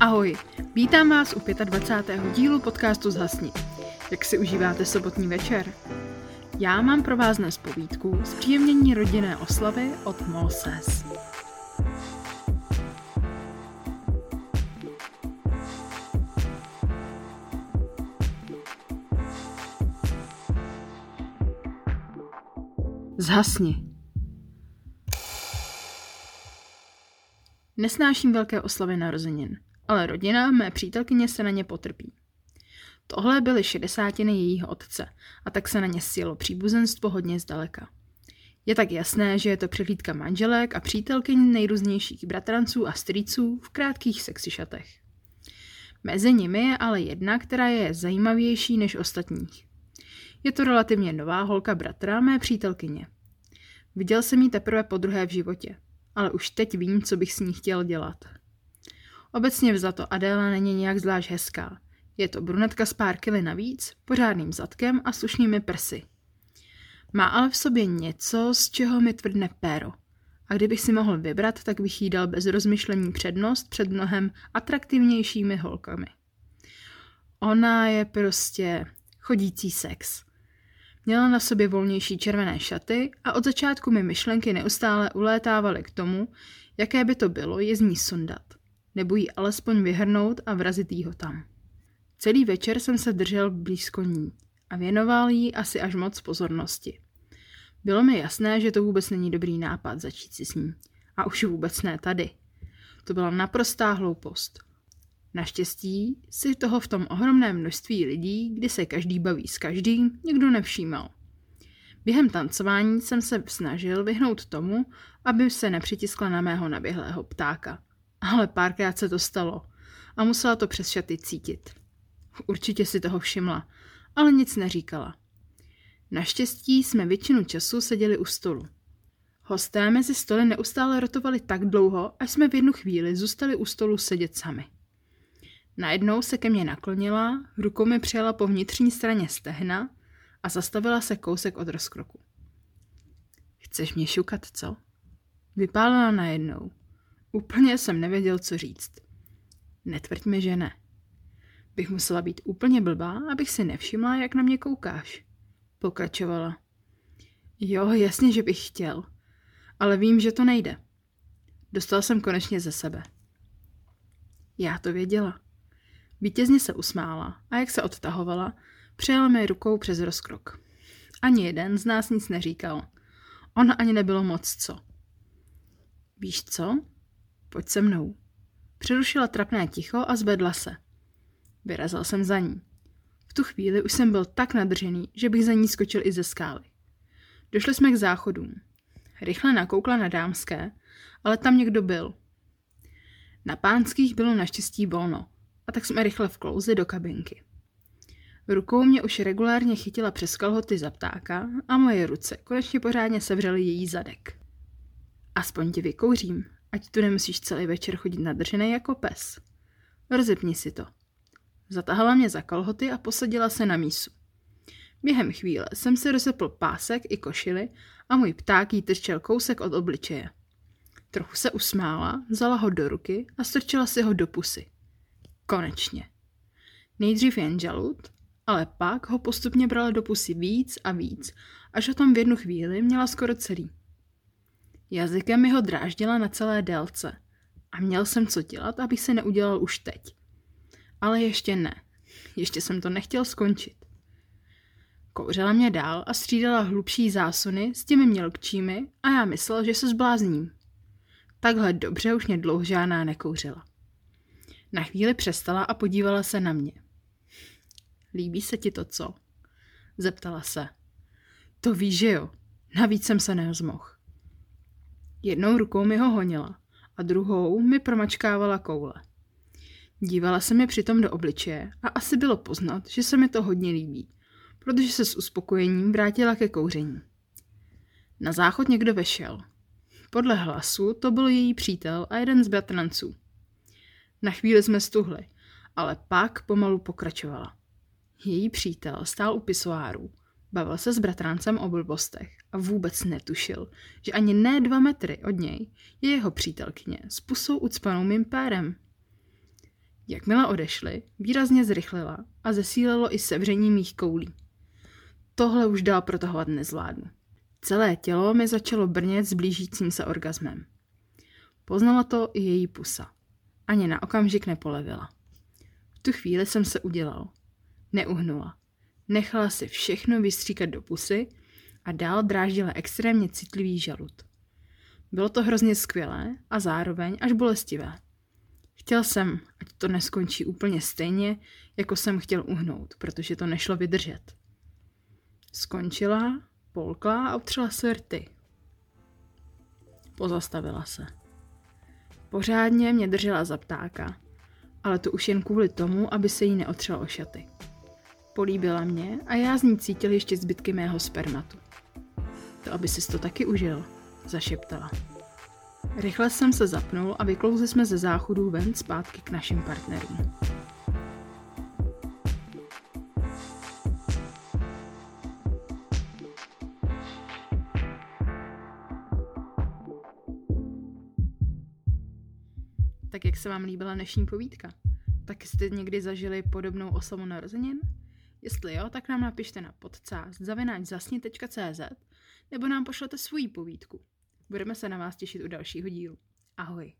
Ahoj, vítám vás u 25. dílu podcastu Zhasni. Jak si užíváte sobotní večer? Já mám pro vás dnes povídku z příjemnění rodinné oslavy od Moses. Zhasni. Nesnáším velké oslavy narozenin, ale rodina mé přítelkyně se na ně potrpí. Tohle byly šedesátiny jejího otce a tak se na ně sjelo příbuzenstvo hodně zdaleka. Je tak jasné, že je to přehlídka manželek a přítelkyň nejrůznějších bratranců a strýců v krátkých sexy šatech. Mezi nimi je ale jedna, která je zajímavější než ostatních. Je to relativně nová holka bratra mé přítelkyně. Viděl jsem ji teprve po druhé v životě, ale už teď vím, co bych s ní chtěl dělat. Obecně vzato Adéla není nějak zvlášť hezká. Je to brunetka s pár kily navíc, pořádným zadkem a slušnými prsy. Má ale v sobě něco, z čeho mi tvrdne péro. A kdybych si mohl vybrat, tak bych jí dal bez rozmyšlení přednost před mnohem atraktivnějšími holkami. Ona je prostě chodící sex. Měla na sobě volnější červené šaty a od začátku mi myšlenky neustále ulétávaly k tomu, jaké by to bylo je z ní sundat, nebo jí alespoň vyhrnout a vrazit jí ho tam. Celý večer jsem se držel blízko ní a věnoval jí asi až moc pozornosti. Bylo mi jasné, že to vůbec není dobrý nápad začít si s ní. A už vůbec ne tady. To byla naprostá hloupost. Naštěstí si toho v tom ohromném množství lidí, kdy se každý baví s každým, nikdo nevšímal. Během tancování jsem se snažil vyhnout tomu, aby se nepřitiskla na mého naběhlého ptáka. Ale párkrát se to stalo a musela to přes šaty cítit. Určitě si toho všimla, ale nic neříkala. Naštěstí jsme většinu času seděli u stolu. Hosté mezi stoly neustále rotovali tak dlouho, až jsme v jednu chvíli zůstali u stolu sedět sami. Najednou se ke mně naklonila, rukou mi přijala po vnitřní straně stehna a zastavila se kousek od rozkroku. Chceš mě šukat, co? Vypálila najednou. Úplně jsem nevěděl, co říct. Netvrď mi, že ne. Bych musela být úplně blbá, abych si nevšimla, jak na mě koukáš. Pokračovala. Jo, jasně, že bych chtěl. Ale vím, že to nejde. Dostal jsem konečně ze sebe. Já to věděla. Vítězně se usmála a jak se odtahovala, přijala mi rukou přes rozkrok. Ani jeden z nás nic neříkal. Ona ani nebylo moc co. Víš co? Pojď se mnou. Přerušila trapné ticho a zvedla se. Vyrazil jsem za ní. V tu chvíli už jsem byl tak nadržený, že bych za ní skočil i ze skály. Došli jsme k záchodům. Rychle nakoukla na dámské, ale tam někdo byl. Na pánských bylo naštěstí volno, a tak jsme rychle vklouzli do kabinky. Rukou mě už regulárně chytila přes kalhoty za ptáka a moje ruce konečně pořádně sevřely její zadek. Aspoň ti vykouřím, ať tu nemusíš celý večer chodit nadržený jako pes. Rozepni si to. Zatahala mě za kalhoty a posadila se na mísu. Během chvíle jsem si rozepl pásek i košily a můj pták jí trčel kousek od obličeje. Trochu se usmála, vzala ho do ruky a strčila si ho do pusy. Konečně. Nejdřív jen žalud, ale pak ho postupně brala do pusy víc a víc, až ho tam v jednu chvíli měla skoro celý. Jazykem mi ho dráždila na celé délce a měl jsem co dělat, abych se neudělal už teď. Ale ještě ne. Ještě jsem to nechtěl skončit. Kouřila mě dál a střídala hlubší zásuny s těmi mělkčími a já myslel, že se zblázním. Takhle dobře už mě dlouho žádná nekouřila. Na chvíli přestala a podívala se na mě. Líbí se ti to, co? Zeptala se. To víš, že jo. Navíc jsem se neozmohl. Jednou rukou mi ho honila a druhou mi promačkávala koule. Dívala se mi přitom do obličeje a asi bylo poznat, že se mi to hodně líbí, protože se s uspokojením vrátila ke kouření. Na záchod někdo vešel. Podle hlasu to byl její přítel a jeden z bratranců. Na chvíli jsme stuhli, ale pak pomalu pokračovala. Její přítel stál u pisoáru, bavil se s bratrancem o blbostech a vůbec netušil, že ani ne dva metry od něj je jeho přítelkyně s pusou ucpanou mým pérem. Jakmile odešli, výrazně zrychlila a zesílilo i sevření mých koulí. Tohle už dál protahovat nezvládnu. Celé tělo mi začalo brnět s blížícím se orgasmem. Poznala to i její pusa. Ani na okamžik nepolevila. V tu chvíli jsem se udělal. Neuhnula. Nechala si všechno vystříkat do pusy a dál dráždila extrémně citlivý žalud. Bylo to hrozně skvělé a zároveň až bolestivé. Chtěl jsem, ať to neskončí úplně stejně, jako jsem chtěl uhnout, protože to nešlo vydržet. Skončila, polkla a utřela se rty. Pozastavila se. Pořádně mě držela za ptáka, ale to už jen kvůli tomu, aby se jí neotřela o šaty. Políbila mě a já z ní cítil ještě zbytky mého spermatu. To, aby si to taky užil, zašeptala. Rychle jsem se zapnul a vyklouzli jsme ze záchodů ven zpátky k našim partnerům. Tak jak se vám líbila dnešní povídka? Tak jste někdy zažili podobnou oslavu narozenin? Jestli jo, tak nám napište na podcast zavináč.zasni.cz nebo nám pošlete svoji povídku. Budeme se na vás těšit u dalšího dílu. Ahoj.